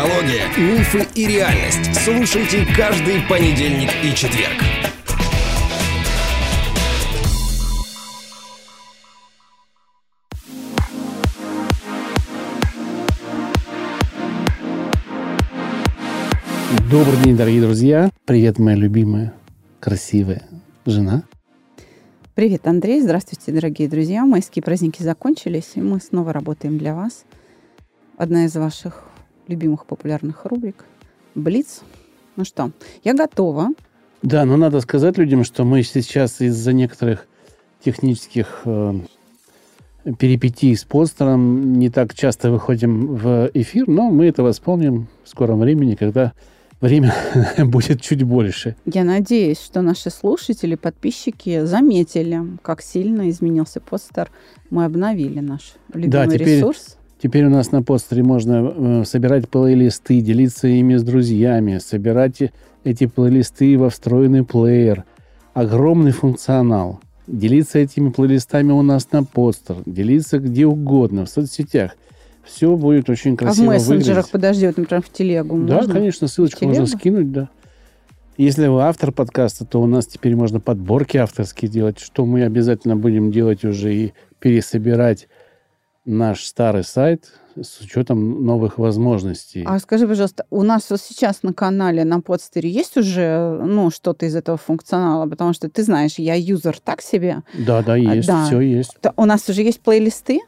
Психология, мифы и реальность. Слушайте каждый понедельник и четверг. Добрый день, дорогие друзья. Привет, моя любимая, красивая жена. Привет, Андрей. Здравствуйте, дорогие друзья. Майские праздники закончились, и мы снова работаем для вас. Одна из ваших любимых популярных рубрик «Блиц». Ну что, я готова. Да, но надо сказать людям, что мы сейчас из-за некоторых технических э, перипетий с постером не так часто выходим в эфир, но мы это восполним в скором времени, когда время будет чуть больше. Я надеюсь, что наши слушатели, подписчики заметили, как сильно изменился постер. Мы обновили наш любимый да, теперь, ресурс. Теперь у нас на постере можно э, собирать плейлисты, делиться ими с друзьями, собирать эти плейлисты во встроенный плеер. Огромный функционал. Делиться этими плейлистами у нас на постер, делиться где угодно, в соцсетях – все будет очень красиво А в мессенджерах, выглядеть. подожди, вот, например, в телегу Да, можно? конечно, ссылочку можно скинуть, да. Если вы автор подкаста, то у нас теперь можно подборки авторские делать, что мы обязательно будем делать уже и пересобирать наш старый сайт с учетом новых возможностей. А скажи, пожалуйста, у нас вот сейчас на канале, на подстере есть уже ну, что-то из этого функционала? Потому что ты знаешь, я юзер так себе. Да, да, есть, да. все есть. У нас уже есть плейлисты?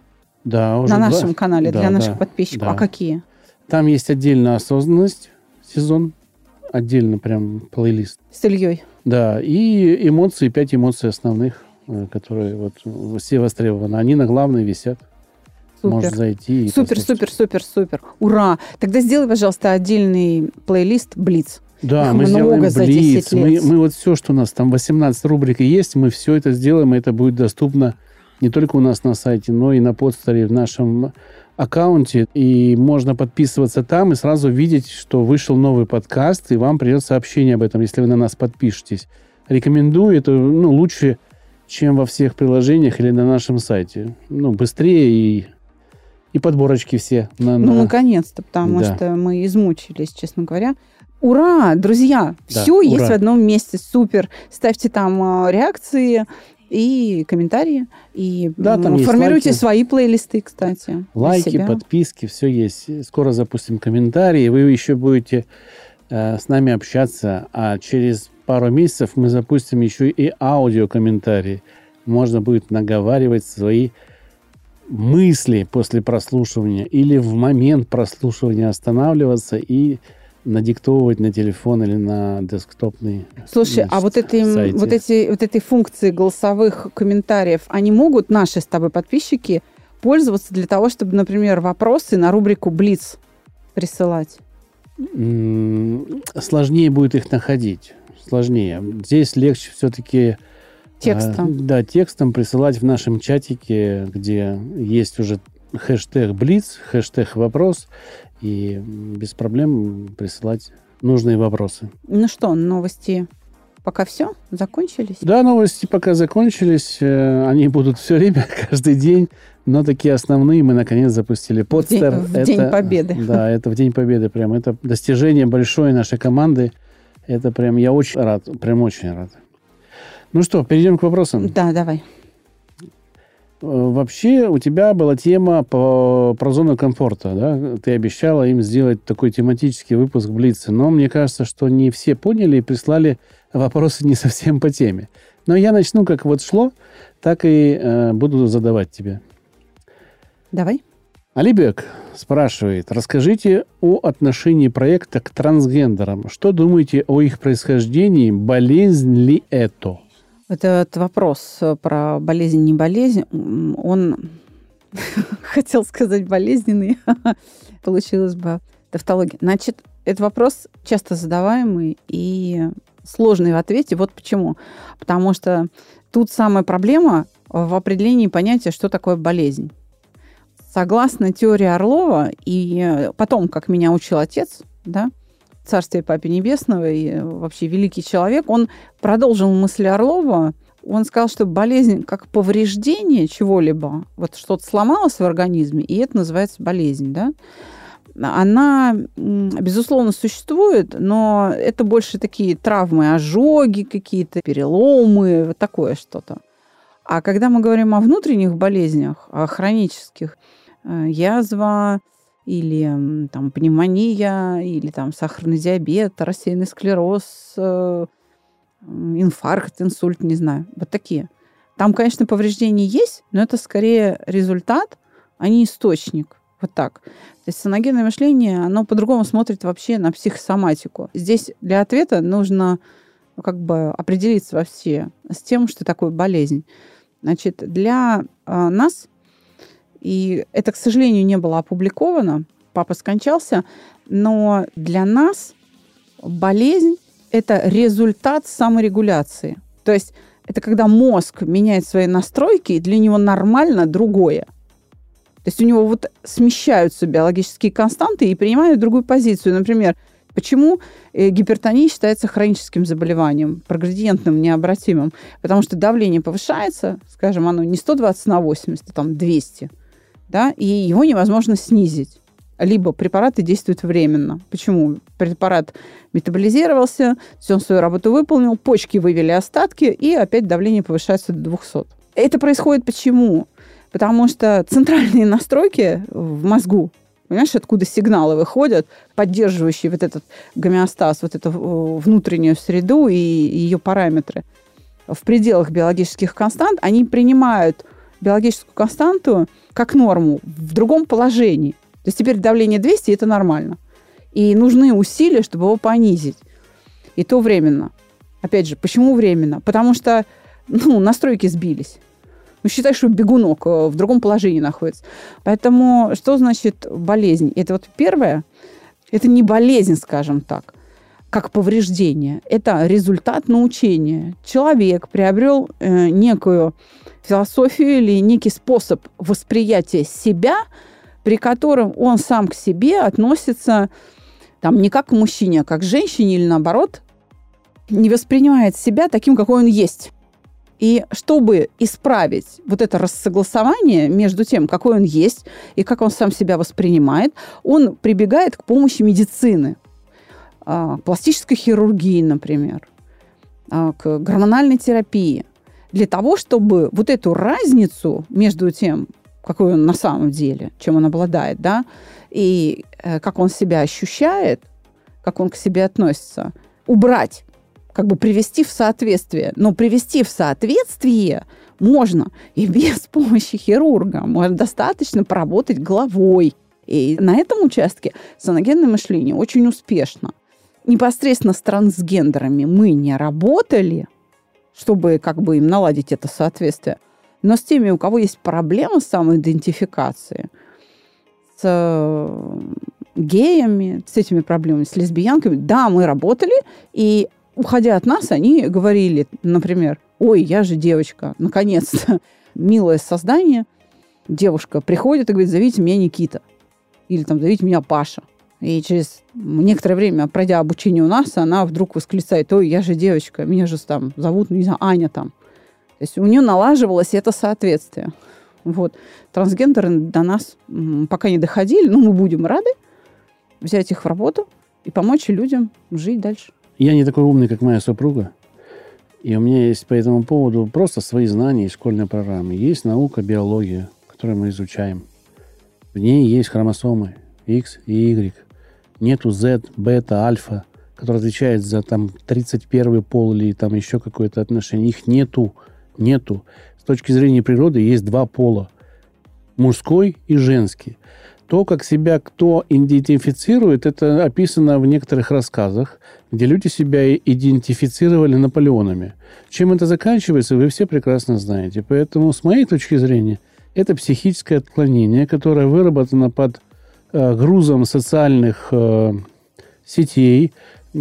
Да, уже на нашем канале да, для да, наших подписчиков. Да. А какие? Там есть отдельно осознанность сезон, отдельно прям плейлист. С Ильей. Да, и эмоции, пять эмоций основных, э, которые вот все востребованы. Они на главной висят. Супер. Можешь зайти и Супер, послушать. супер, супер, супер. Ура! Тогда сделай, пожалуйста, отдельный плейлист «Блиц». Да, Их мы много сделаем блиц. 10 Мы, мы вот все, что у нас там 18 рубрик и есть, мы все это сделаем, и это будет доступно не только у нас на сайте, но и на подстере в нашем аккаунте. И можно подписываться там и сразу видеть, что вышел новый подкаст, и вам придет сообщение об этом, если вы на нас подпишетесь. Рекомендую, это ну, лучше, чем во всех приложениях или на нашем сайте. Ну, быстрее и, и подборочки все. На, Ну, на- наконец-то, потому Да. что мы измучились, честно говоря. Ура, друзья! Да, все есть ура. в одном месте. Супер. Ставьте там а, реакции и комментарии. И Да, там есть формируйте лайки. свои плейлисты, кстати. Лайки, подписки, все есть. Скоро запустим комментарии. Вы еще будете э, с нами общаться. А через пару месяцев мы запустим еще и аудиокомментарии. Можно будет наговаривать свои мысли после прослушивания или в момент прослушивания останавливаться и надиктовывать на телефон или на десктопный Слушай, а значит, вот, эти, сайте. вот, эти, вот этой функции голосовых комментариев, они могут, наши с тобой подписчики, пользоваться для того, чтобы, например, вопросы на рубрику «Блиц» присылать? М, Сложнее будет их находить. Сложнее. Здесь легче все-таки Текстом. да, текстом присылать в нашем чатике, где есть уже хэштег Блиц, хэштег вопрос, и без проблем присылать нужные вопросы. Ну что, новости пока все? Закончились? Да, новости пока закончились. э, Они будут все время, каждый день. Но такие основные мы наконец запустили. Подстер. в День Победы. Да, это в День Победы. Прям это достижение большое нашей команды. Это прям я очень рад. Прям очень рад. Ну что, перейдем к вопросам. Да, давай. Э, Вообще у тебя была тема по, про зону комфорта, да? Ты обещала им сделать такой тематический выпуск Блица, но мне кажется, что не все поняли и прислали вопросы не совсем по теме. Но я начну, как вот шло, так и э, буду задавать тебе. Давай. Алибек спрашивает, расскажите о отношении проекта к трансгендерам. Что думаете о их происхождении? Болезнь ли это? Этот вопрос э, про болезнь, не болезнь, он, хотел сказать болезненный, получилось бы тавтология. Значит, этот вопрос часто задаваемый и сложный в ответе. Вот почему. Потому что тут самая проблема в определении понятия, что такое болезнь. Согласно теории Орлова, и потом, как меня учил отец, да, царствие Папе Небесного и вообще великий человек, он продолжил мысли Орлова. Он сказал, что болезнь как повреждение чего-либо, вот что-то сломалось в организме, и это называется болезнь, да. она, безусловно, существует, но это больше такие травмы, ожоги какие-то, переломы, вот такое что-то. А когда мы говорим о внутренних болезнях, о хронических, э, язва или там пневмония, или там сахарный диабет, рассеянный склероз, э, инфаркт, инсульт, не знаю, вот такие. Там, конечно, повреждения есть, но это скорее результат, а не источник. Вот так. То есть саногенное мышление, оно по-другому смотрит вообще на психосоматику. Здесь для ответа нужно ну, как бы определиться вообще с тем, что такое болезнь. Значит, для э, нас, и это, к сожалению, не было опубликовано, папа скончался, но для нас болезнь – это результат саморегуляции. То есть это когда мозг меняет свои настройки, и для него нормально другое. То есть у него вот смещаются биологические константы и принимают другую позицию. Например, почему э, гипертония считается хроническим заболеванием, прогредиентным, необратимым? Потому что давление повышается, скажем, оно не 120 на 80, а там 200, да, и его невозможно снизить. Либо препараты действуют временно. Почему? Препарат метаболизировался, все, свою работу выполнил, почки вывели остатки, и опять давление повышается до 200. Это происходит почему? Потому что центральные настройки в мозгу, понимаешь, откуда сигналы выходят, поддерживающие вот этот гомеостаз, вот эту э, внутреннюю среду и ее параметры в пределах биологических констант, они принимают биологическую константу как норму в другом положении. То есть теперь давление 200 – это нормально. И нужны усилия, чтобы его понизить. И то временно. Опять же, почему временно? Потому что ну, настройки сбились. Ну, считай, что бегунок э, в другом положении находится. Поэтому что значит болезнь? Это вот первое, это не болезнь, скажем так, как повреждение. Это результат научения. Человек приобрел э, некую философию или некий способ восприятия себя, при котором он сам к себе относится там не как к мужчине, а как к женщине или наоборот, не воспринимает себя таким, какой он есть. И чтобы исправить вот это рассогласование между тем, какой он есть и как он сам себя воспринимает, он прибегает к помощи медицины, а, пластической хирургии, например, а, к гормональной терапии, для того, чтобы вот эту разницу между тем, какой он на самом деле, чем он обладает, да, и э, как он себя ощущает, как он к себе относится, убрать как бы привести в соответствие. Но привести в соответствие можно и без помощи хирурга. Можно достаточно поработать головой. И на этом участке саногенное мышление очень успешно. Непосредственно с трансгендерами мы не работали, чтобы как бы им наладить это соответствие. Но с теми, у кого есть проблема с самоидентификацией, с э, геями, с этими проблемами, с лесбиянками, да, мы работали, и уходя от нас, они говорили, например, ой, я же девочка, наконец-то, милое создание, девушка приходит и говорит, зовите меня Никита. Или там, зовите меня Паша. И через некоторое время, пройдя обучение у нас, она вдруг восклицает, ой, я же девочка, меня же там зовут, ну, не знаю, Аня там. То есть у нее налаживалось это соответствие. Вот. Трансгендеры до нас пока не доходили, но мы будем рады взять их в работу и помочь людям жить дальше. Я не такой умный, как моя супруга. И у меня есть по этому поводу просто свои знания из школьной программы. Есть наука, биология, которую мы изучаем. В ней есть хромосомы X и Y. Нету Z, бета, альфа, который отвечает за там 31 пол или там еще какое-то отношение. Их нету. Нету. С точки зрения природы есть два пола. Мужской и женский. То, как себя кто идентифицирует, это описано в некоторых рассказах, где люди себя идентифицировали Наполеонами. Чем это заканчивается, вы все прекрасно знаете. Поэтому, с моей точки зрения, это психическое отклонение, которое выработано под грузом социальных э, сетей,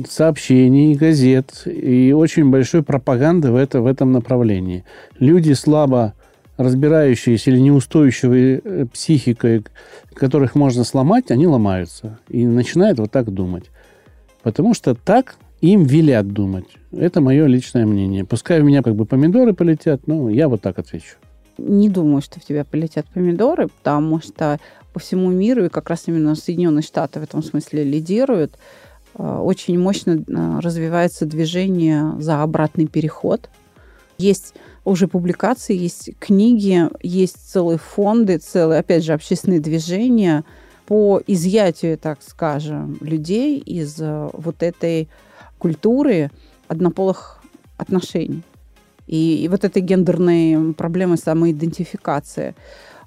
сообщений, газет и очень большой пропаганды в, это, в этом направлении. Люди слабо разбирающиеся или неустойчивые э, психикой, которых можно сломать, они ломаются и начинают вот так думать. Потому что так им велят думать. Это мое личное мнение. Пускай у меня как бы помидоры полетят, но я вот так отвечу. Не думаю, что в тебя полетят помидоры, потому что по всему миру, и как раз именно Соединенные Штаты в этом смысле лидируют, э, очень мощно э, развивается движение за обратный переход. Есть уже публикации, есть книги, есть целые фонды, целые, опять же, общественные движения по изъятию, так скажем, людей из э, вот этой культуры однополых отношений и, и вот этой гендерной проблемы самоидентификации.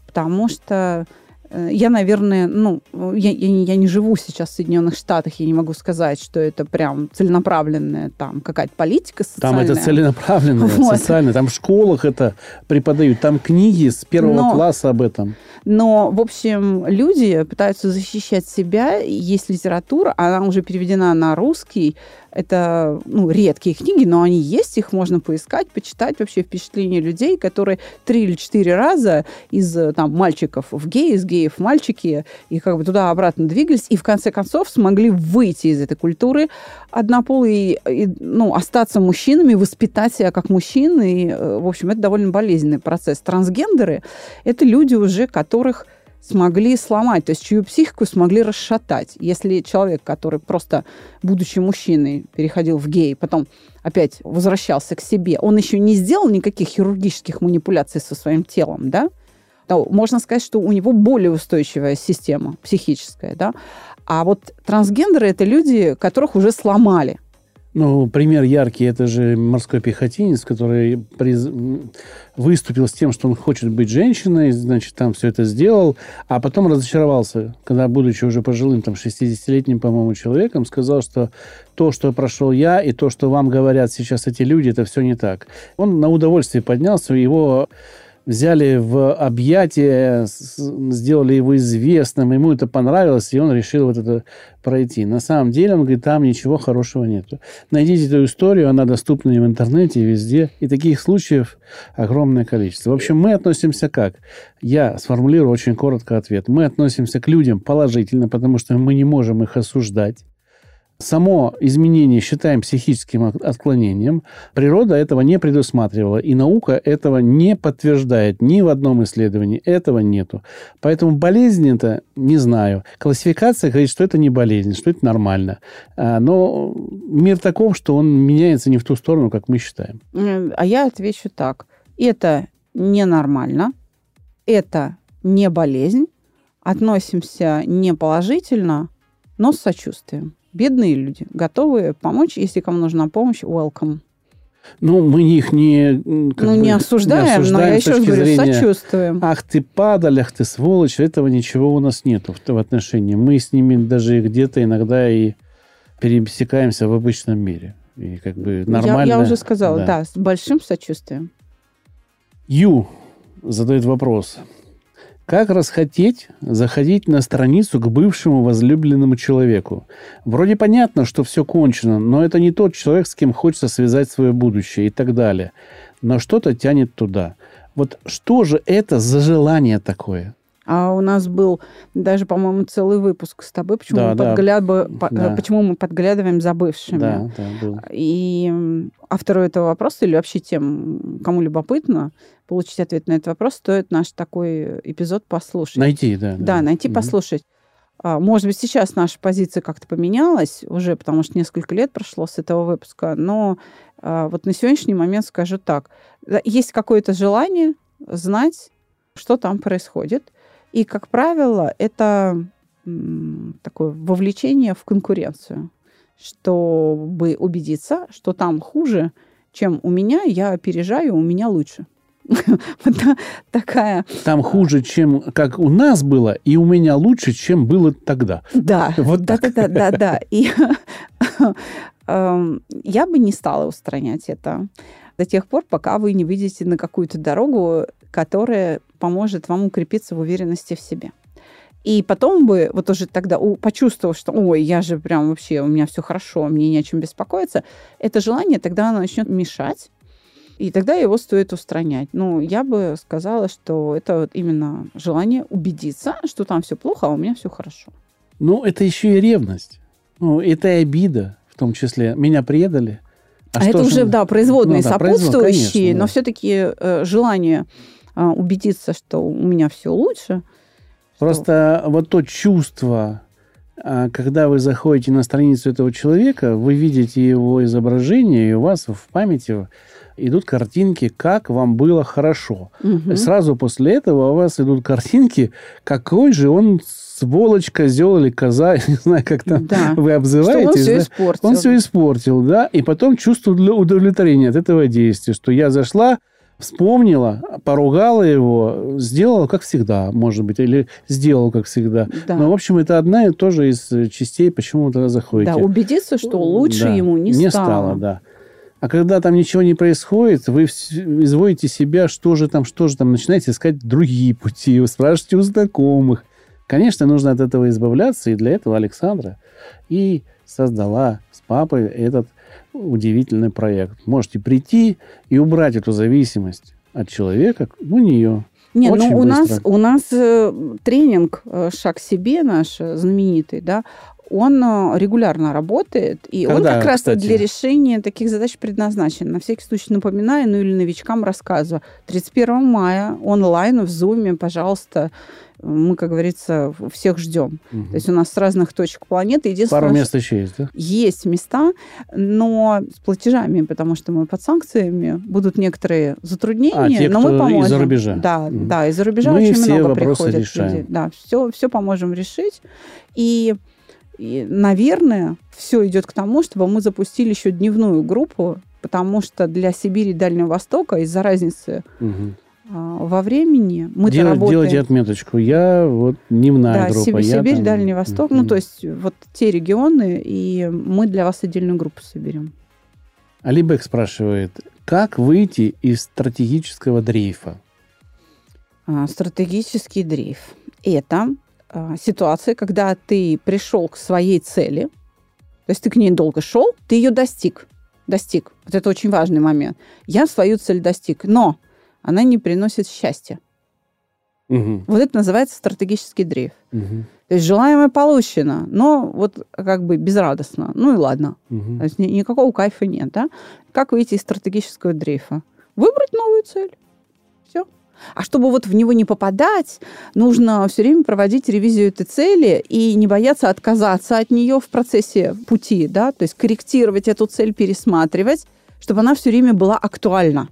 Потому что Э, я, наверное, ну, я, я, я не живу сейчас в Соединенных Штатах, я не могу сказать, что это прям целенаправленная там какая-то политика социальная. Там это целенаправленная, вот. социальная. Там в школах это преподают, там книги с первого но, класса об этом. Но, в общем, люди пытаются защищать себя. Есть литература, она уже переведена на русский, это ну, редкие книги, но они есть, их можно поискать, почитать вообще впечатления людей, которые три или четыре раза из там, мальчиков в геи, из геев в мальчики, и как бы туда-обратно двигались, и в конце концов смогли выйти из этой культуры однополой, и, ну, остаться мужчинами, воспитать себя как мужчин, и, э, в общем, это довольно болезненный процесс. Трансгендеры – это люди уже, которых смогли сломать, то есть чью психику смогли расшатать. Если человек, который просто, будучи мужчиной, переходил в гей, потом опять возвращался к себе, он еще не сделал никаких хирургических манипуляций со своим телом, да, то можно сказать, что у него более устойчивая система психическая, да. А вот трансгендеры – это люди, которых уже сломали. Ну, пример яркий, это же морской пехотинец, который приз... выступил с тем, что он хочет быть женщиной, значит, там все это сделал, а потом разочаровался, когда, будучи уже пожилым, там, 60-летним, по-моему, человеком, сказал, что то, что прошел я, и то, что вам говорят сейчас эти люди, это все не так. Он на удовольствие поднялся, его взяли в объятия, сделали его известным, ему это понравилось, и он решил вот это пройти. На самом деле, он говорит, там ничего хорошего нету. Найдите эту историю, она доступна и в интернете, и везде. И таких случаев огромное количество. В общем, мы относимся как? Я сформулирую очень коротко ответ. Мы относимся к людям положительно, потому что мы не можем их осуждать само изменение считаем психическим отклонением, природа этого не предусматривала, и наука этого не подтверждает ни в одном исследовании. Этого нету. Поэтому болезнь это не знаю. Классификация говорит, что это не болезнь, что это нормально. А, но мир таков, что он меняется не в ту сторону, как мы считаем. А я отвечу так. Это ненормально, это не болезнь, относимся не положительно, но с сочувствием бедные люди, готовые помочь, если кому нужна помощь, welcome. Ну, мы их не... ну, бы, не, осуждаем, не осуждаем, но я еще раз говорю, зрения, сочувствуем. Ах ты падаль, ах ты сволочь, этого ничего у нас нету в, в отношении. Мы с ними даже где-то иногда и пересекаемся в обычном мире. И как бы нормально. Я, я уже сказала, да. да, с большим сочувствием. Ю задает вопрос. Как расхотеть заходить на страницу к бывшему возлюбленному человеку? Вроде понятно, что все кончено, но это не тот человек, с кем хочется связать свое будущее и так далее. Но что-то тянет туда. Вот что же это за желание такое? А у нас был даже, по-моему, целый выпуск с тобой, почему, да, мы, да. Подгляд... да. почему мы подглядываем за бывшими. Да, да, был. И автору этого вопроса или вообще тем, кому любопытно, получить ответ на этот вопрос, стоит наш такой эпизод послушать. Найти, да. Да, да найти, угу. послушать. А, может быть, сейчас наша позиция как-то поменялась уже, потому что несколько лет прошло с этого выпуска, но а, вот на сегодняшний момент скажу так. Есть какое-то желание знать, что там происходит. И, как правило, это такое вовлечение в конкуренцию, чтобы убедиться, что там хуже, чем у меня, я опережаю, у меня лучше. Такая... Там хуже, чем как у нас было, и у меня лучше, чем было тогда. Да, вот да, да, да, да, да. И эм, я бы не стала устранять это до тех пор, пока вы не выйдете на какую-то дорогу, которая поможет вам укрепиться в уверенности в себе. И потом бы, вот уже тогда почувствовав, что, ой, я же прям вообще, у меня все хорошо, мне не о чем беспокоиться, это желание тогда оно начнет мешать, и тогда его стоит устранять. Ну, я бы сказала, что это вот именно желание убедиться, что там все плохо, а у меня все хорошо. Ну, это еще и ревность. Ну, это и обида в том числе. Меня предали. А, а это уже, да, производные ну, да, сопутствующие, конечно, да. но все-таки э, желание а, убедиться, что у меня все лучше. Просто что... вот то чувство, а, когда вы заходите на страницу этого человека, вы видите его изображение, и у вас в памяти идут картинки, как вам было хорошо. Угу. И сразу после этого у вас идут картинки, какой же он сволочь, козел или коза, не знаю, как там да. вы обзываете. он все да? испортил. Он все испортил, да. И потом чувство удовлетворения от этого действия, что я зашла, вспомнила, поругала его, сделала как всегда, может быть, или сделала как всегда. Да. Но, в общем, это одна и тоже из частей, почему вы туда заходите. Да, убедиться, что лучше да, ему не, не стало. стало. да. А когда там ничего не происходит, вы изводите себя, что же там, что же там, начинаете искать другие пути, вы спрашиваете у знакомых. Конечно, нужно от этого избавляться, и для этого Александра и создала с папой этот удивительный проект. Можете прийти и убрать эту зависимость от человека у нее. Нет, Очень ну у нас, у нас э, тренинг э, «Шаг себе» наш э, знаменитый, да, он регулярно работает, и Когда, он как раз кстати? для решения таких задач предназначен. На всякий случай напоминаю, ну или новичкам рассказываю. 31 мая онлайн в Zoom, пожалуйста, мы, как говорится, всех ждем. Угу. То есть у нас с разных точек планеты. Единственное, Пару мест еще есть, да? Есть места, но с платежами, потому что мы под санкциями, будут некоторые затруднения, а, те, но мы поможем. из-за рубежа. Да, угу. да, из-за рубежа мы очень все много приходит решаем. людей. Да, все, все поможем решить. И и, наверное, все идет к тому, чтобы мы запустили еще дневную группу, потому что для Сибири и Дальнего Востока из-за разницы угу. А, во времени. Мы Дел, работаем... Делайте отметочку. Я вот дневная да, группа. Сибирь, там... Дальний Восток. Mm-hmm. Ну, то есть вот те регионы, и мы для вас отдельную группу соберем. Алибек спрашивает, как выйти из стратегического дрейфа? А, стратегический дрейф – это а, ситуация, когда ты пришел к своей цели, то есть ты к ней долго шел, ты ее достиг. Достиг. Вот это очень важный момент. Я свою цель достиг. Но она не приносит счастья. Угу. Вот это называется стратегический дрейф. Угу. То есть желаемое получено, но вот как бы безрадостно. Ну и ладно. Угу. То есть ни, никакого кайфа нет. Да? Как выйти из стратегического дрейфа? Выбрать новую цель. Все. А чтобы вот в него не попадать, нужно все время проводить ревизию этой цели и не бояться отказаться от нее в процессе пути, да, то есть корректировать эту цель, пересматривать, чтобы она все время была актуальна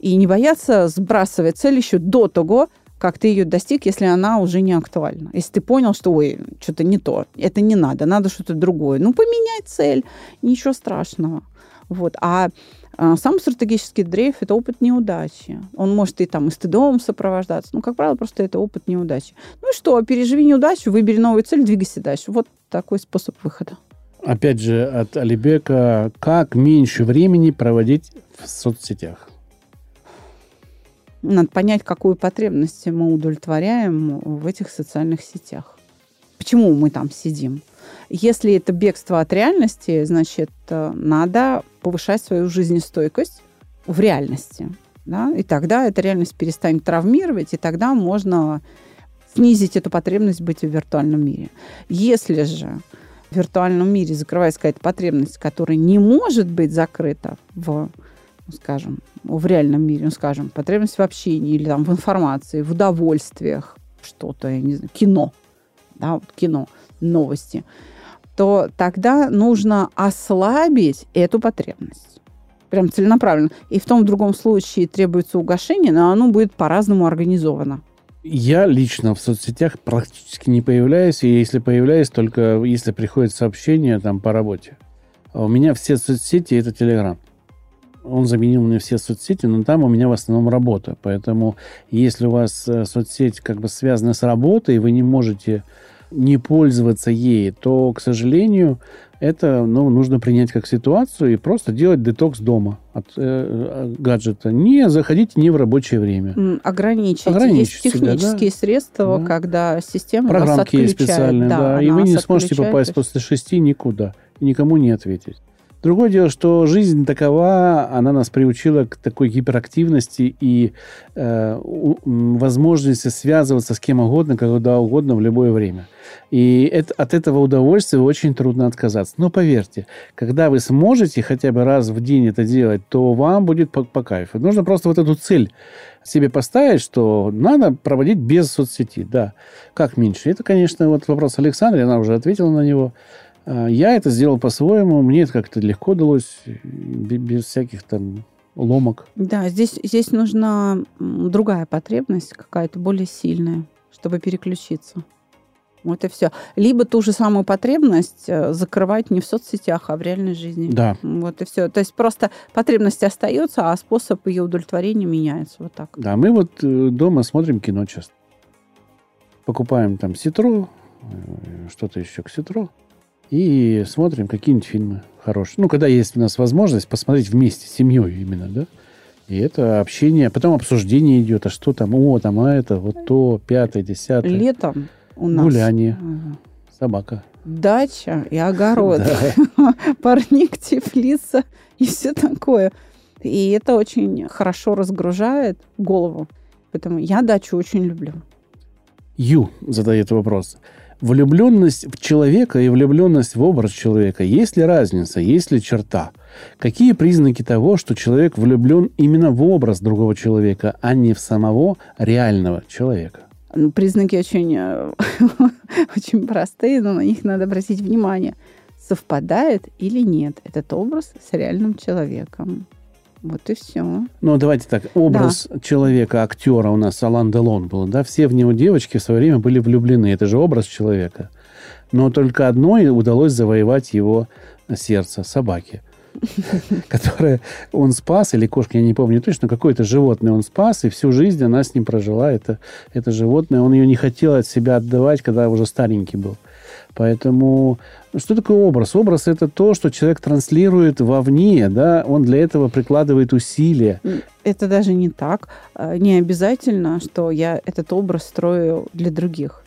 и не бояться сбрасывать цель еще до того, как ты ее достиг, если она уже не актуальна. Если ты понял, что, ой, что-то не то, это не надо, надо что-то другое. Ну, поменяй цель, ничего страшного. Вот. А, а сам стратегический дрейф – это опыт неудачи. Он может и там и стыдом сопровождаться. Ну, как правило, просто это опыт неудачи. Ну и что, переживи неудачу, выбери новую цель, двигайся дальше. Вот такой способ выхода. Опять же, от Алибека, как меньше времени проводить в соцсетях? Надо понять, какую потребность мы удовлетворяем в этих социальных сетях. Почему мы там сидим? Если это бегство от реальности, значит, э, надо повышать свою жизнестойкость в реальности. Да? И тогда эта реальность перестанет травмировать, и тогда можно снизить эту потребность быть в виртуальном мире. Если же в виртуальном мире закрывается какая-то потребность, которая не может быть закрыта в скажем, в реальном мире, ну, скажем, потребность в общении или там в информации, в удовольствиях, что-то, я не знаю, кино, да, вот кино, новости, то тогда нужно ослабить эту потребность. Прям целенаправленно. И в том в другом случае требуется угошение, но оно будет по-разному организовано. Я лично в соцсетях практически не появляюсь, и если появляюсь, только если приходит сообщение там по работе. А у меня все соцсети это Телеграм он заменил мне все соцсети, но там у меня в основном работа. Поэтому если у вас э, соцсеть как бы связана с работой, и вы не можете не пользоваться ей, то, к сожалению, это ну, нужно принять как ситуацию и просто делать детокс дома от э, гаджета. Не заходите не в рабочее время. Ограничить. Ограничить есть технические себя, да? средства, да. когда система Программки вас отключает. специальные, да, да и вы не сможете попасть после шести никуда, никому не ответить. Другое дело, что жизнь такова, она нас приучила к такой гиперактивности и э, у, возможности связываться с кем угодно, когда угодно, в любое время. И это, от этого удовольствия очень трудно отказаться. Но поверьте, когда вы сможете хотя бы раз в день это делать, то вам будет по, по кайфу. Нужно просто вот эту цель себе поставить, что надо проводить без соцсети. Да, как меньше. Это, конечно, вот вопрос Александра, она уже ответила на него. А, я это сделал по-своему, мне это как-то легко далось, без всяких там ломок. Да, здесь, здесь нужна другая потребность, какая-то более сильная, чтобы переключиться. Вот и все. Либо ту же самую потребность э, закрывать не в соцсетях, а в реальной жизни. Да. Вот и все. То есть просто потребность остается, а способ ее удовлетворения меняется. Вот так. Да, мы вот э, дома смотрим кино часто. Покупаем там ситро, э, что-то еще к ситро и смотрим какие-нибудь фильмы хорошие. Ну, когда есть у нас возможность посмотреть вместе, с семьей именно, да? И это общение, потом обсуждение идет, а что там, о, там, а это, вот то, пятое, десятое. Летом у нас... Гуляние, ага. собака. Дача и огород, парник, теплица и все такое. И это очень хорошо разгружает голову. Поэтому я дачу очень люблю. Ю задает вопрос. Влюбленность в человека и влюбленность в образ человека. Есть ли разница, есть ли черта? Какие признаки того, что человек влюблен именно в образ другого человека, а не в самого реального человека? Ну, признаки очень, э, очень простые, но на них надо обратить внимание. Совпадает или нет этот образ с реальным человеком? Вот и все. Ну, давайте так. Образ да. человека, актера у нас Алан Делон был, да? Все в него девочки в свое время были влюблены. Это же образ человека. Но только одной удалось завоевать его сердце собаки которое он спас, или кошка, я не помню точно, какое-то животное он спас, и всю жизнь она с ним прожила. Это, это животное, он ее не хотел от себя отдавать, когда уже старенький был. Поэтому что такое образ? Образ – это то, что человек транслирует вовне, да, он для этого прикладывает усилия. Это даже не так. А, не обязательно, что я этот образ строю для других.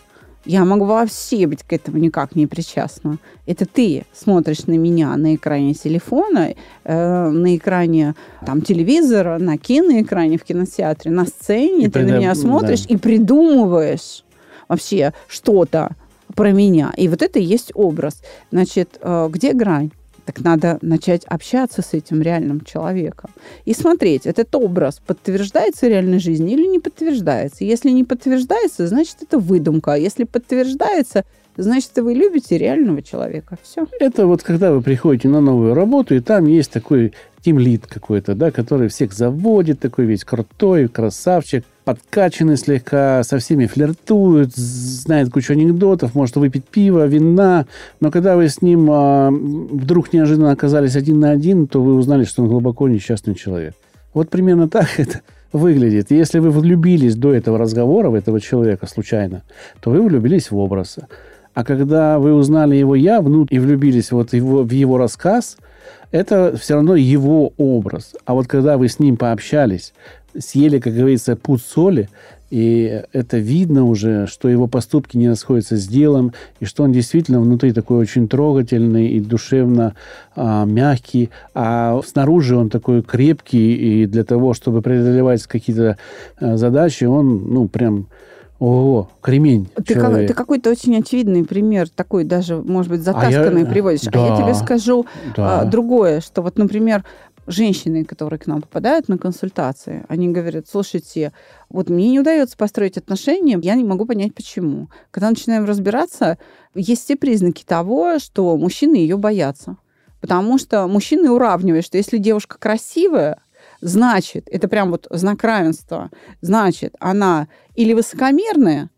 Я могу вообще быть к этому никак не причастна. Это ты смотришь на меня на экране телефона, э, на экране там, телевизора, на киноэкране в кинотеатре, на сцене. И ты придум... на меня смотришь да. и придумываешь вообще что-то про меня. И вот это и есть образ. Значит, э, где грань? Так надо начать общаться с этим реальным человеком и смотреть, этот образ подтверждается в реальной жизни или не подтверждается. Если не подтверждается, значит, это выдумка. А если подтверждается, значит, вы любите реального человека. Все. Это вот когда вы приходите на новую работу, и там есть такой тимлит какой-то, да, который всех заводит, такой весь крутой, красавчик, подкачанный слегка, со всеми флиртует, знает кучу анекдотов, может выпить пиво, вина. Но когда вы с ним а, вдруг неожиданно оказались один на один, то вы узнали, что он глубоко несчастный человек. Вот примерно так это выглядит. Если вы влюбились до этого разговора в этого человека случайно, то вы влюбились в образ. А когда вы узнали его я внутрь и влюбились вот его, в его рассказ, это все равно его образ. А вот когда вы с ним пообщались, съели, как говорится, пуд соли, и это видно уже, что его поступки не расходятся с делом, и что он действительно внутри такой очень трогательный и душевно а, мягкий, а снаружи он такой крепкий, и для того, чтобы преодолевать какие-то а, задачи, он, ну, прям о, кремень. Ты, как, ты какой-то очень очевидный пример, такой даже, может быть, затасканный а я, приводишь. Да, а я тебе скажу да. а, другое, что вот, например, женщины, которые к нам попадают на консультации, они говорят, слушайте, вот мне не удается построить отношения, я не могу понять, почему. Когда начинаем разбираться, есть все признаки того, что мужчины ее боятся. Потому что мужчины уравнивают, что если девушка красивая, значит, это прям вот знак равенства, значит, она или высокомерная,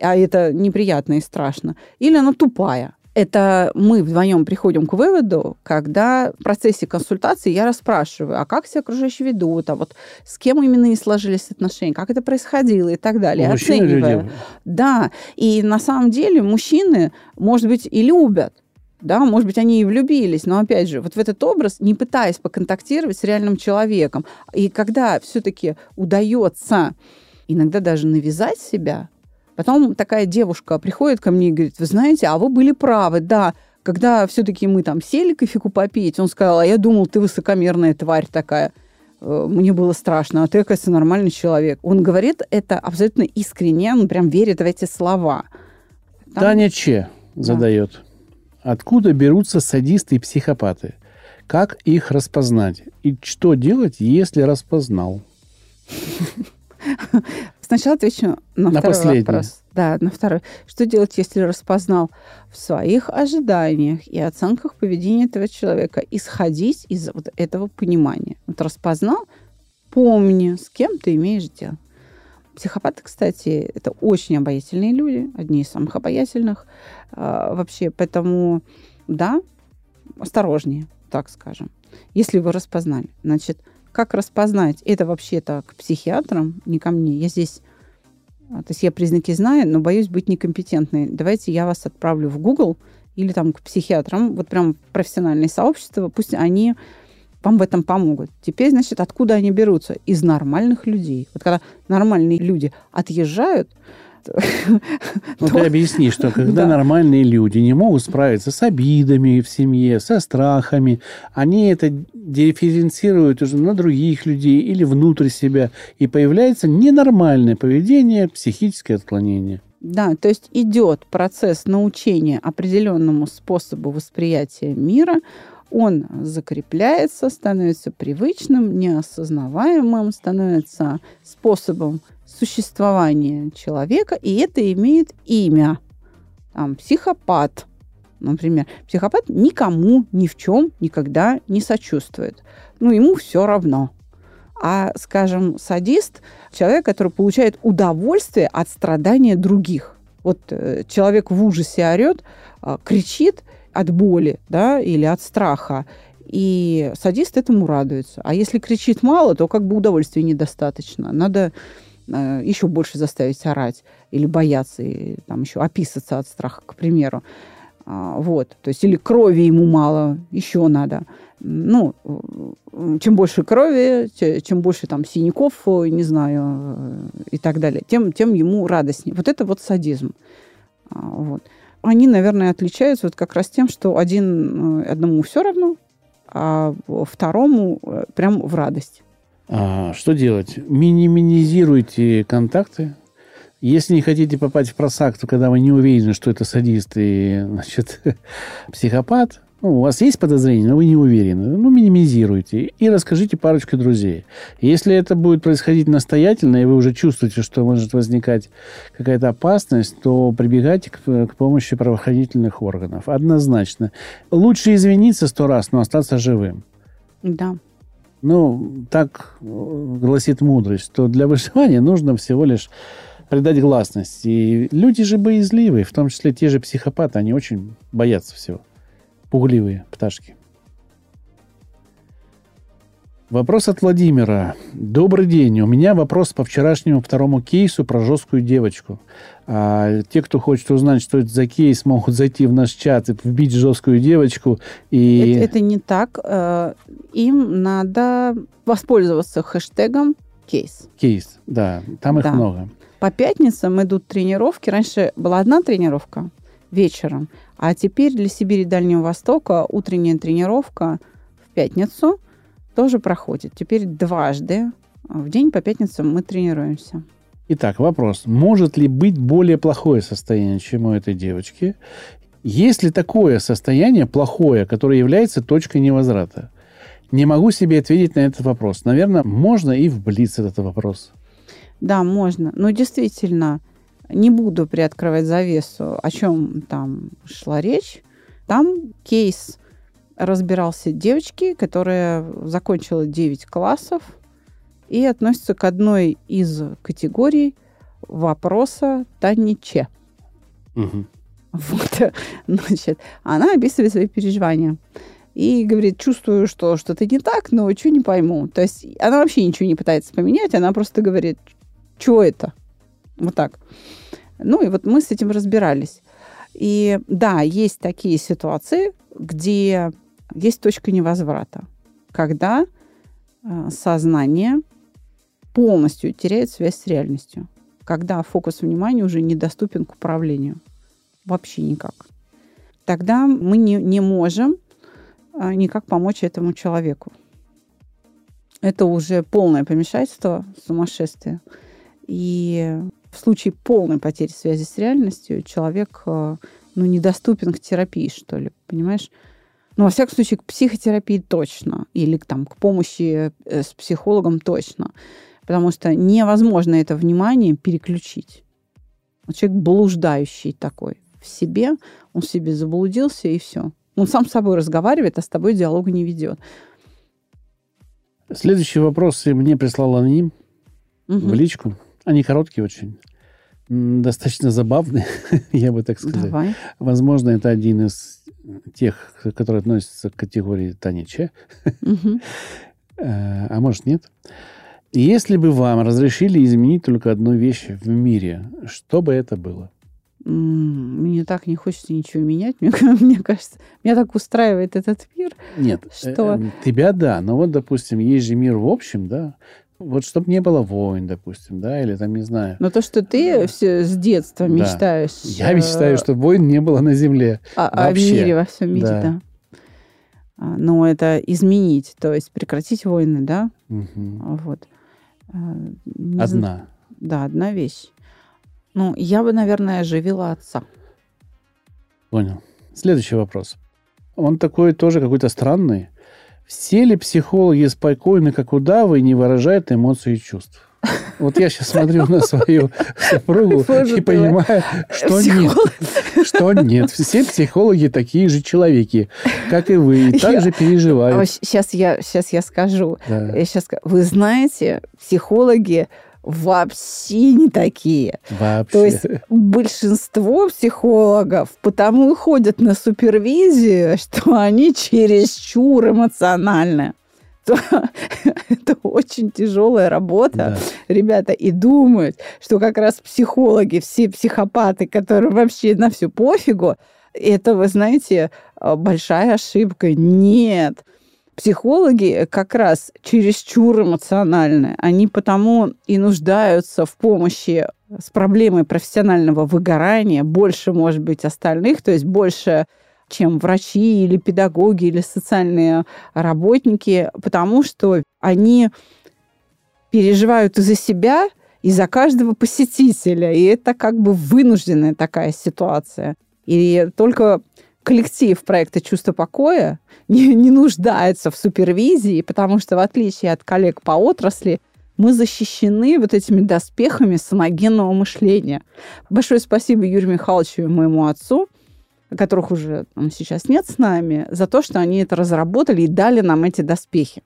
а это неприятно и страшно, или она тупая. Это мы вдвоем приходим к выводу, когда в процессе консультации я расспрашиваю, а как все окружающие ведут, а вот с кем именно не сложились отношения, как это происходило и так далее. Ну, Оцениваю. Да, и на самом деле мужчины, может быть, и любят, да, может быть, они и влюбились, но, опять же, вот в этот образ, не пытаясь поконтактировать с реальным человеком, и когда все-таки удается иногда даже навязать себя, потом такая девушка приходит ко мне и говорит, вы знаете, а вы были правы, да, Когда все-таки мы там сели кофейку попить, он сказал, а я думал, ты высокомерная тварь такая. Э, мне было страшно, а ты, оказывается, нормальный человек. Он говорит это абсолютно искренне, он прям верит в эти слова. Там... Таня Че задает. Да. Откуда берутся садисты и психопаты? Как их распознать? И что делать, если распознал? Сначала отвечу на, на второй последний. вопрос. Да, на второй. Что делать, если распознал в своих ожиданиях и оценках поведения этого человека? Исходить из вот этого понимания. Вот распознал, помни, с кем ты имеешь дело. Психопаты, кстати, это очень обаятельные люди, одни из самых обаятельных э, вообще. Поэтому, да, осторожнее, так скажем. Если вы распознали. Значит, как распознать? Это вообще-то к психиатрам, не ко мне. Я здесь... А, то есть я признаки знаю, но боюсь быть некомпетентной. Давайте я вас отправлю в Google или там к психиатрам, вот прям профессиональные сообщества, пусть они вам в этом помогут. Теперь, значит, откуда они берутся? Из нормальных людей. Вот когда нормальные люди отъезжают, ну, ты объясни, что когда нормальные люди не могут справиться с обидами в семье, со страхами, они это дифференцируют уже на других людей или внутрь себя, и появляется ненормальное поведение, психическое отклонение. Да, то есть идет процесс научения определенному способу восприятия мира, он закрепляется, становится привычным, неосознаваемым, становится способом существования человека, и это имеет имя. Там, психопат, например. Психопат никому ни в чем никогда не сочувствует. Ну, ему все равно. А, скажем, садист – человек, который получает удовольствие от страдания других. Вот э, человек в ужасе орет, э, кричит от боли да, или от страха, и садист этому радуется. А если кричит мало, то как бы удовольствия недостаточно. Надо Э, еще больше заставить орать или бояться, и там еще описаться от страха, к примеру. А, вот, то есть или крови ему мало, еще надо. Ну, чем больше крови, чем больше там синяков, э, не знаю, э, и так далее, тем, тем ему радостнее. Вот это вот садизм. А, вот. Они, наверное, отличаются вот как раз тем, что один, одному все равно, а второму прям в радость. А, что делать? Минимизируйте контакты. Если не хотите попасть в просак, то когда вы не уверены, что это садист и значит, психопат, ну, у вас есть подозрение, но вы не уверены, ну, минимизируйте и расскажите парочке друзей. Если это будет происходить настоятельно, и вы уже чувствуете, что может возникать какая-то опасность, то прибегайте к, к помощи правоохранительных органов. Однозначно. Лучше извиниться сто раз, но остаться живым. Да. Ну, так э, гласит мудрость, то для выживания нужно всего лишь придать гласность. И люди же боязливые, в том числе те же психопаты, они очень боятся всего. Пугливые пташки. Вопрос от Владимира. Добрый день. У меня вопрос по вчерашнему второму кейсу про жесткую девочку. А, те, кто хочет узнать, что это за кейс, могут зайти в наш чат и вбить жесткую девочку. И... Это, это не так. Э, им надо воспользоваться хэштегом кейс. Кейс, да. Там их да. много. По пятницам идут тренировки. Раньше была одна тренировка вечером, а теперь для Сибири и Дальнего Востока утренняя тренировка в пятницу – тоже проходит. Теперь дважды в день по пятницам мы тренируемся. Итак, вопрос. Может ли быть более плохое состояние, чем у этой девочки? Есть ли такое состояние плохое, которое является точкой невозврата? Не могу себе ответить на этот вопрос. Наверное, можно и вблиц этот вопрос. Да, можно. Но действительно, не буду приоткрывать завесу, о чем там шла речь. Там кейс разбирался девочки, которая закончила 9 классов и относится к одной из категорий вопроса Таниче. Угу. Вот, значит, она описывает свои переживания. И говорит, чувствую, что что-то не так, но что не пойму. То есть она вообще ничего не пытается поменять, она просто говорит, что это? Вот так. Ну и вот мы с этим разбирались. И да, есть такие ситуации, где есть точка невозврата, когда э, сознание полностью теряет связь с реальностью, когда фокус внимания уже недоступен к управлению. Вообще никак. тогда мы не, не можем а, никак помочь этому человеку. Это уже полное помешательство, сумасшествие. И в случае полной потери связи с реальностью человек а, ну, недоступен к терапии, что ли, понимаешь? Ну, во всяком случае, к психотерапии точно. Или там, к помощи э, с психологом точно. Потому что невозможно это внимание переключить. Человек блуждающий такой в себе, он в себе заблудился, и все. Он сам с собой разговаривает, а с тобой диалога не ведет. Следующий вопрос мне прислал аноним угу. в личку. Они короткие очень. Достаточно забавные, я бы так сказал. Давай. Возможно, это один из тех, которые относятся к категории Тани Че. Угу. А может, нет. Если бы вам разрешили изменить только одну вещь в мире, что бы это было? Мне так не хочется ничего менять. Мне, мне кажется, меня так устраивает этот мир. Нет, э, что... Э, тебя да, но вот, допустим, есть же мир в общем, да, вот чтобы не было войн, допустим, да, или там, не знаю. Но то, что ты все с детства да. мечтаешь... Я мечтаю, чтобы войн не было на Земле. А, а в мире, во всем мире, да. да. А, но это изменить, то есть прекратить войны, да? Угу. Вот. А, не одна. Зн... Да, одна вещь. Ну, я бы, наверное, оживила отца. Понял. Следующий вопрос. Он такой тоже какой-то странный. Все ли психологи спокойны, как удавы, и не выражают эмоций и чувств? Вот я сейчас смотрю на свою супругу и понимаю, что нет. Что нет. Все психологи такие же человеки, как и вы, и так же переживают. Сейчас я, сейчас я скажу. Сейчас, вы знаете, психологи вообще не такие. Вообще. То есть большинство психологов потому и ходят на супервизию, что они чересчур эмоциональны. это очень тяжелая работа, да. ребята, и думают, что как раз психологи, все психопаты, которые вообще на все пофигу, это, вы знаете, большая ошибка. Нет. Психологи как раз чересчур эмоциональны. Они потому и нуждаются в помощи с проблемой профессионального выгорания больше, может быть, остальных, то есть больше чем врачи или педагоги или социальные работники, потому что они переживают и за себя, и за каждого посетителя. И это как бы вынужденная такая ситуация. И только коллектив проекта «Чувство покоя» не, не нуждается в супервизии, потому что, в отличие от коллег по отрасли, мы защищены вот этими доспехами самогенного мышления. Большое спасибо Юрию Михайловичу и моему отцу, которых уже там, сейчас нет с нами, за то, что они это разработали и дали нам эти доспехи.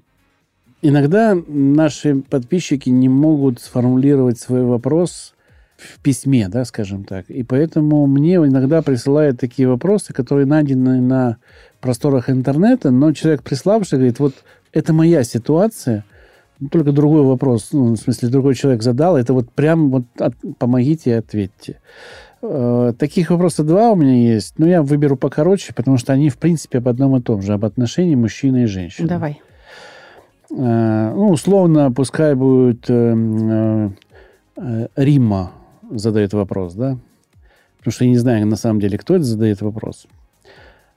Иногда наши подписчики не могут сформулировать свой вопрос в письме, да, скажем так. И поэтому мне иногда присылают такие вопросы, которые найдены на просторах интернета, но человек, приславший, говорит, вот это моя ситуация, только другой вопрос, ну, в смысле, другой человек задал, это вот прям вот от, помогите и ответьте. Э, таких вопросов два у меня есть, но я выберу покороче, потому что они, в принципе, об одном и том же, об отношении мужчины и женщины. Давай. Э, ну, условно, пускай будет э, Рима задает вопрос, да? Потому что я не знаю, на самом деле, кто это задает вопрос.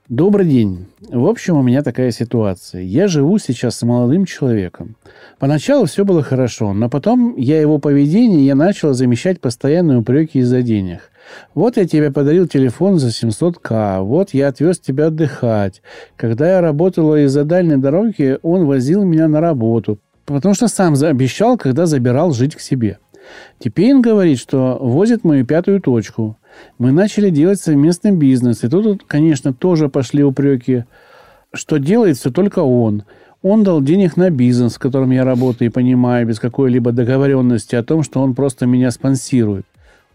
Добрый день. В общем, у меня такая ситуация. Я живу сейчас с молодым человеком. Поначалу все было хорошо, но потом я его поведение я начала замещать постоянные упреки из-за денег. Вот я тебе подарил телефон за 700к, вот я отвез тебя отдыхать. Когда я работала из-за дальней дороги, он возил меня на работу, потому что сам обещал, когда забирал жить к себе. Теперь он говорит, что возит мою пятую точку. Мы начали делать совместный бизнес. И тут, конечно, тоже пошли упреки, что делает все только он. Он дал денег на бизнес, в котором я работаю и понимаю, без какой-либо договоренности о том, что он просто меня спонсирует.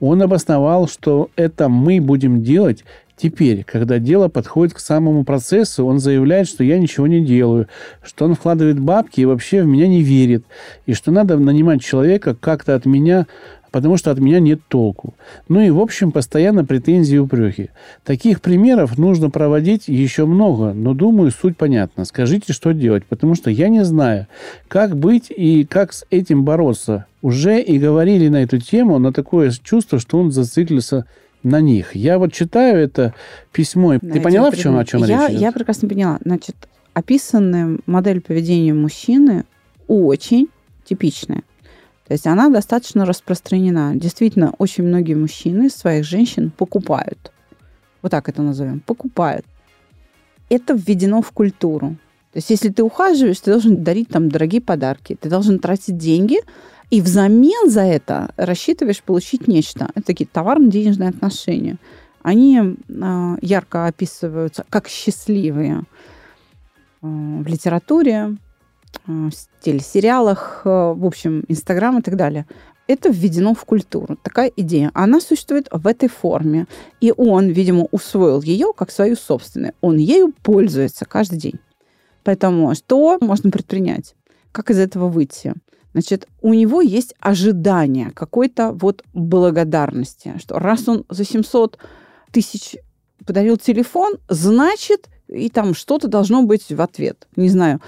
Он обосновал, что это мы будем делать Теперь, когда дело подходит к самому процессу, он заявляет, что я ничего не делаю, что он вкладывает бабки и вообще в меня не верит, и что надо нанимать человека как-то от меня, потому что от меня нет толку. Ну и, в общем, постоянно претензии и упреки. Таких примеров нужно проводить еще много, но, думаю, суть понятна. Скажите, что делать, потому что я не знаю, как быть и как с этим бороться. Уже и говорили на эту тему, но такое чувство, что он зациклился на них. Я вот читаю это письмо. На Ты поняла, в чем, о чем я, речь идет? Я прекрасно поняла. Значит, описанная модель поведения мужчины очень типичная. То есть она достаточно распространена. Действительно, очень многие мужчины своих женщин покупают. Вот так это назовем. Покупают. Это введено в культуру. То есть если ты ухаживаешь, ты должен дарить там дорогие подарки, ты должен тратить деньги, и взамен за это рассчитываешь получить нечто. Это такие товарно-денежные отношения. Они э, ярко описываются как счастливые э, в литературе, э, в телесериалах, в общем, Инстаграм и так далее. Это введено в культуру. Такая идея. Она существует в этой форме. И он, видимо, усвоил ее как свою собственную. Он ею пользуется каждый день. Поэтому что можно предпринять? Как из этого выйти? Значит, у него есть ожидание какой-то вот благодарности, что раз он за 700 тысяч подарил телефон, значит, и там что-то должно быть в ответ. Не знаю,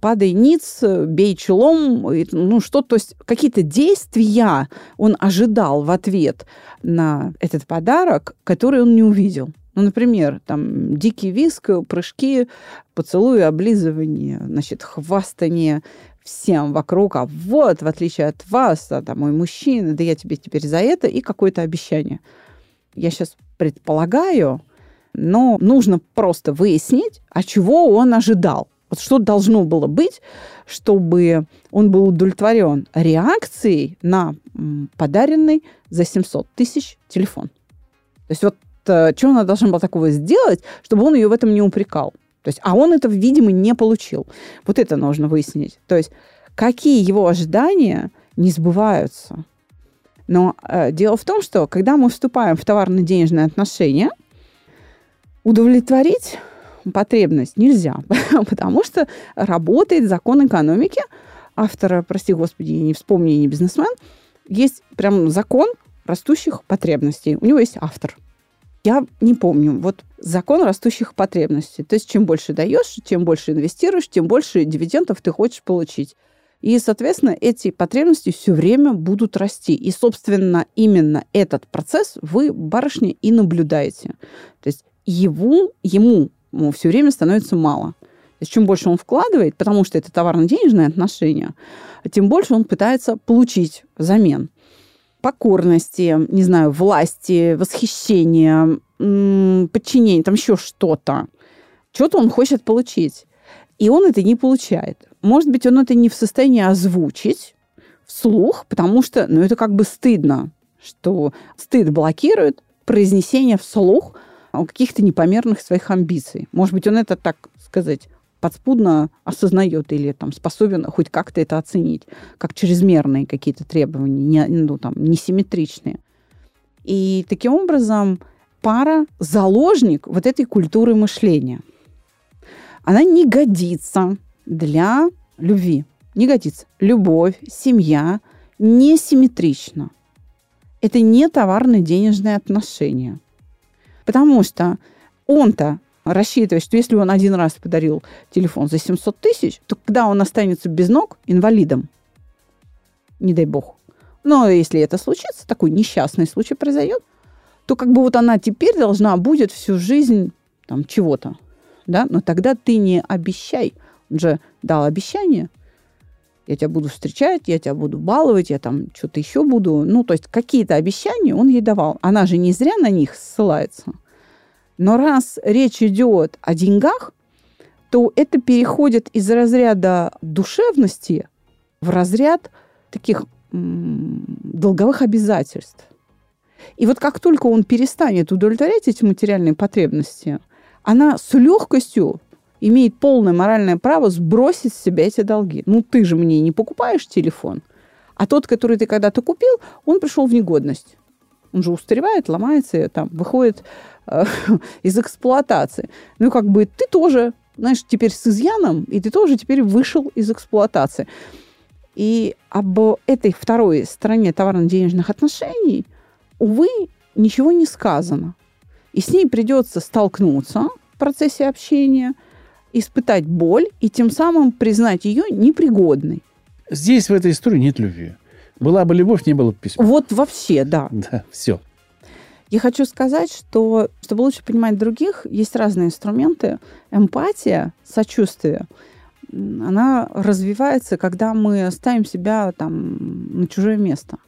падай ниц, бей челом, ну что, то есть какие-то действия он ожидал в ответ на этот подарок, который он не увидел. Ну, например, там дикий виск, прыжки, поцелуи, облизывание, значит, хвастание всем вокруг, а вот, в отличие от вас, а, там, мой мужчина, да я тебе теперь за это, и какое-то обещание. Я сейчас предполагаю, но нужно просто выяснить, а чего он ожидал. Вот что должно было быть, чтобы он был удовлетворен реакцией на подаренный за 700 тысяч телефон. То есть вот э, что она должна была такого сделать, чтобы он ее в этом не упрекал. То есть, а он это, видимо, не получил. Вот это нужно выяснить. То есть, какие его ожидания не сбываются. Но э, дело в том, что когда мы вступаем в товарно-денежные отношения, удовлетворить потребность нельзя, потому что работает закон экономики. Автора, прости господи, не вспомни, не бизнесмен, есть прям закон растущих потребностей. У него есть автор. Я не помню. Вот закон растущих потребностей. То есть чем больше даешь, чем больше инвестируешь, тем больше дивидендов ты хочешь получить. И, соответственно, эти потребности все время будут расти. И, собственно, именно этот процесс вы, барышня, и наблюдаете. То есть его, ему все время становится мало. То есть чем больше он вкладывает, потому что это товарно-денежные отношения, тем больше он пытается получить взамен покорности, не знаю, власти, восхищения, подчинения, там еще что-то. Что-то он хочет получить. И он это не получает. Может быть, он это не в состоянии озвучить вслух, потому что, ну, это как бы стыдно, что стыд блокирует произнесение вслух каких-то непомерных своих амбиций. Может быть, он это, так сказать, подспудно осознает или там, способен хоть как-то это оценить, как чрезмерные какие-то требования, не, ну, там, несимметричные. И таким образом пара – заложник вот этой культуры мышления. Она не годится для любви. Не годится. Любовь, семья несимметрична. Это не товарно-денежные отношения. Потому что он-то рассчитывать, что если он один раз подарил телефон за 700 тысяч, то когда он останется без ног, инвалидом, не дай бог. Но если это случится, такой несчастный случай произойдет, то как бы вот она теперь должна будет всю жизнь там чего-то, да, но тогда ты не обещай, он же дал обещание, я тебя буду встречать, я тебя буду баловать, я там что-то еще буду, ну, то есть какие-то обещания он ей давал. Она же не зря на них ссылается. Но раз речь идет о деньгах, то это переходит из разряда душевности в разряд таких долговых обязательств. И вот как только он перестанет удовлетворять эти материальные потребности, она с легкостью имеет полное моральное право сбросить с себя эти долги. Ну, ты же мне не покупаешь телефон, а тот, который ты когда-то купил, он пришел в негодность. Он же устаревает, ломается, там, выходит из эксплуатации. Ну, как бы ты тоже, знаешь, теперь с изъяном, и ты тоже теперь вышел из эксплуатации. И об этой второй стороне товарно-денежных отношений, увы, ничего не сказано. И с ней придется столкнуться в процессе общения, испытать боль и тем самым признать ее непригодной. Здесь в этой истории нет любви. Была бы любовь, не было бы письма. Вот вообще, да. Да, все. Я хочу сказать, что чтобы лучше понимать других, есть разные инструменты. Эмпатия, сочувствие, она развивается, когда мы ставим себя там на чужое место.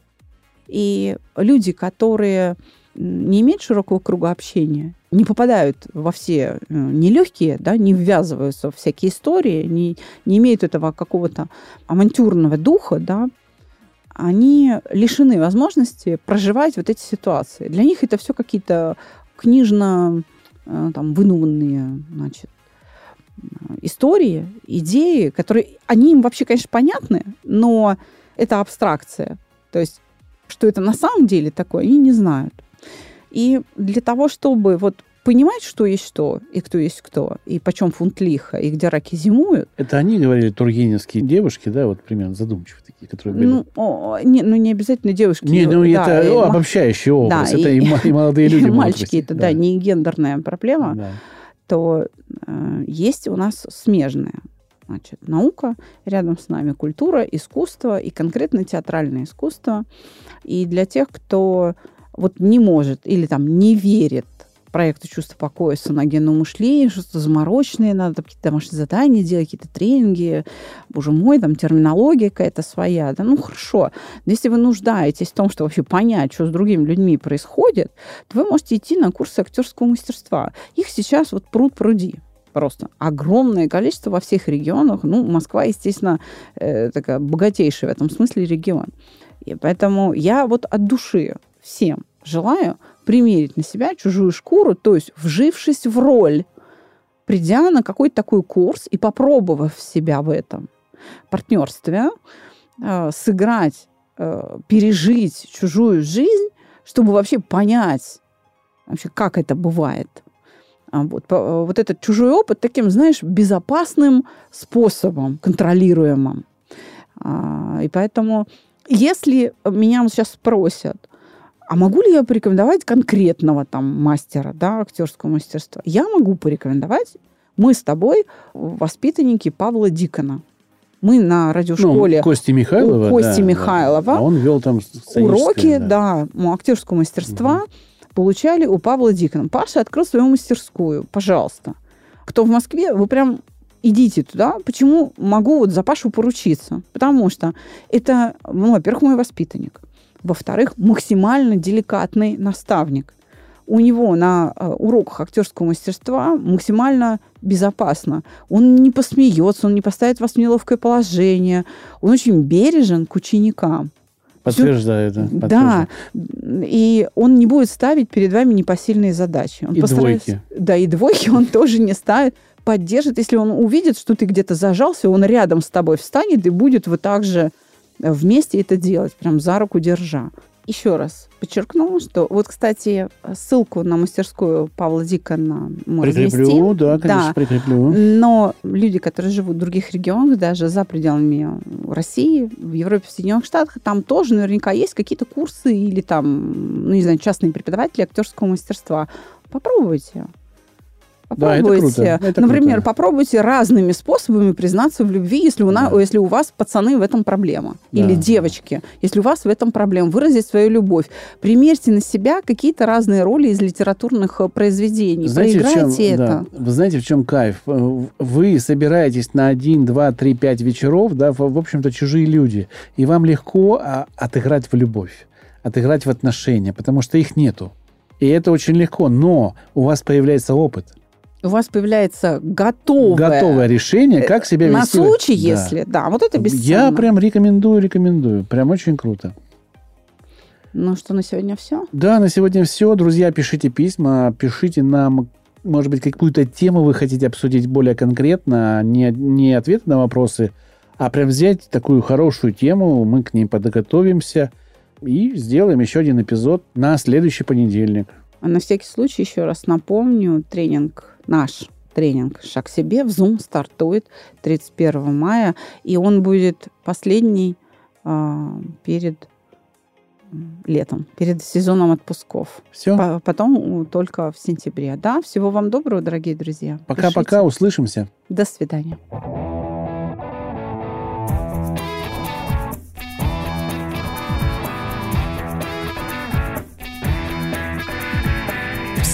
И люди, которые не имеют широкого круга общения, не попадают во все э, нелегкие, да, не ввязываются в всякие истории, не, не имеют этого какого-то авантюрного духа, да, они лишены возможности проживать вот эти ситуации. Для них это все какие-то книжно э, там, вынуванные значит, истории, идеи, которые, они им вообще, конечно, понятны, но это абстракция. То есть, что это на самом деле такое, они не знают. И для того, чтобы вот понимать, что есть что, и кто есть кто, и почем фунт лиха, и где раки зимуют. Это они говорили, тургеневские девушки, да, вот примерно задумчивые такие, которые были. Ну, о, не, ну не обязательно девушки. Не, ну да, это и, о, обобщающий образ, да, это и, и, и молодые люди. И мальчики, это, да, да, не гендерная проблема, да. то э, есть у нас смежная. Значит, наука, рядом с нами культура, искусство и конкретно театральное искусство. И для тех, кто вот не может или там не верит проекты чувства покоя, саногенного мышления, что-то замороченное, надо какие-то домашние задания делать, какие-то тренинги. Боже мой, там терминология какая-то своя. Да, ну хорошо. Но если вы нуждаетесь в том, чтобы вообще понять, что с другими людьми происходит, то вы можете идти на курсы актерского мастерства. Их сейчас вот пруд пруди просто огромное количество во всех регионах. Ну, Москва, естественно, э, такая богатейшая в этом смысле регион. И поэтому я вот от души всем желаю примерить на себя чужую шкуру, то есть вжившись в роль, придя на какой-то такой курс и попробовав себя в этом партнерстве, э, сыграть, э, пережить чужую жизнь, чтобы вообще понять, вообще, как это бывает. А вот, вот этот чужой опыт таким, знаешь, безопасным способом, контролируемым. А, и поэтому, если меня сейчас спросят, а могу ли я порекомендовать конкретного там мастера, да, актерского мастерства? Я могу порекомендовать. Мы с тобой воспитанники Павла Дикона. Мы на радиошколе... Ну, Кости Михайлова. Кости да, Михайлова. Да. А он вел там уроки, да, да актерского мастерства угу. получали у Павла Дикона. Паша открыл свою мастерскую. Пожалуйста. Кто в Москве, вы прям идите туда. Почему могу вот за Пашу поручиться? Потому что это, ну, во-первых, мой воспитанник. Во-вторых, максимально деликатный наставник. У него на э, уроках актерского мастерства максимально безопасно. Он не посмеется, он не поставит вас в неловкое положение. Он очень бережен к ученикам. Подтверждаю, да. Да. И он не будет ставить перед вами непосильные задачи. Он и двойки. Да, и двойки он тоже не ставит. Поддержит. Если он увидит, что ты где-то зажался, он рядом с тобой встанет и будет вот так же вместе это делать, прям за руку держа. Еще раз подчеркну, что вот, кстати, ссылку на мастерскую Павла Дикона мы Прикреплю, разместим. да, конечно, да. прикреплю. Но люди, которые живут в других регионах, даже за пределами России, в Европе, в Соединенных Штатах, там тоже наверняка есть какие-то курсы или там, ну, не знаю, частные преподаватели актерского мастерства. Попробуйте. Попробуйте. Да, это круто. Это Например, круто. попробуйте разными способами признаться в любви, если у, да. если у вас пацаны в этом проблема. Да. Или девочки, если у вас в этом проблема. Выразить свою любовь. Примерьте на себя какие-то разные роли из литературных э, произведений. Знаете, Проиграйте чем, это. Да. Вы знаете, в чем кайф? Э, вы собираетесь на один, два, три, пять вечеров, да, в, в общем-то, чужие люди. И вам легко а, отыграть в любовь, отыграть в отношения, потому что их нету. И это очень легко, но у вас появляется опыт – у вас появляется готовое, готовое решение, как себя вести. На случай, да. если, да, вот это бесценно. Я прям рекомендую, рекомендую. Прям очень круто. Ну что, на сегодня все? Да, на сегодня все. Друзья, пишите письма, пишите нам, может быть, какую-то тему вы хотите обсудить более конкретно, не, не ответы на вопросы, а прям взять такую хорошую тему, мы к ней подготовимся и сделаем еще один эпизод на следующий понедельник. А на всякий случай еще раз напомню, тренинг наш тренинг «Шаг себе» в Zoom стартует 31 мая, и он будет последний э, перед летом, перед сезоном отпусков. Все. Потом только в сентябре. Да, всего вам доброго, дорогие друзья. Пока-пока, услышимся. До свидания.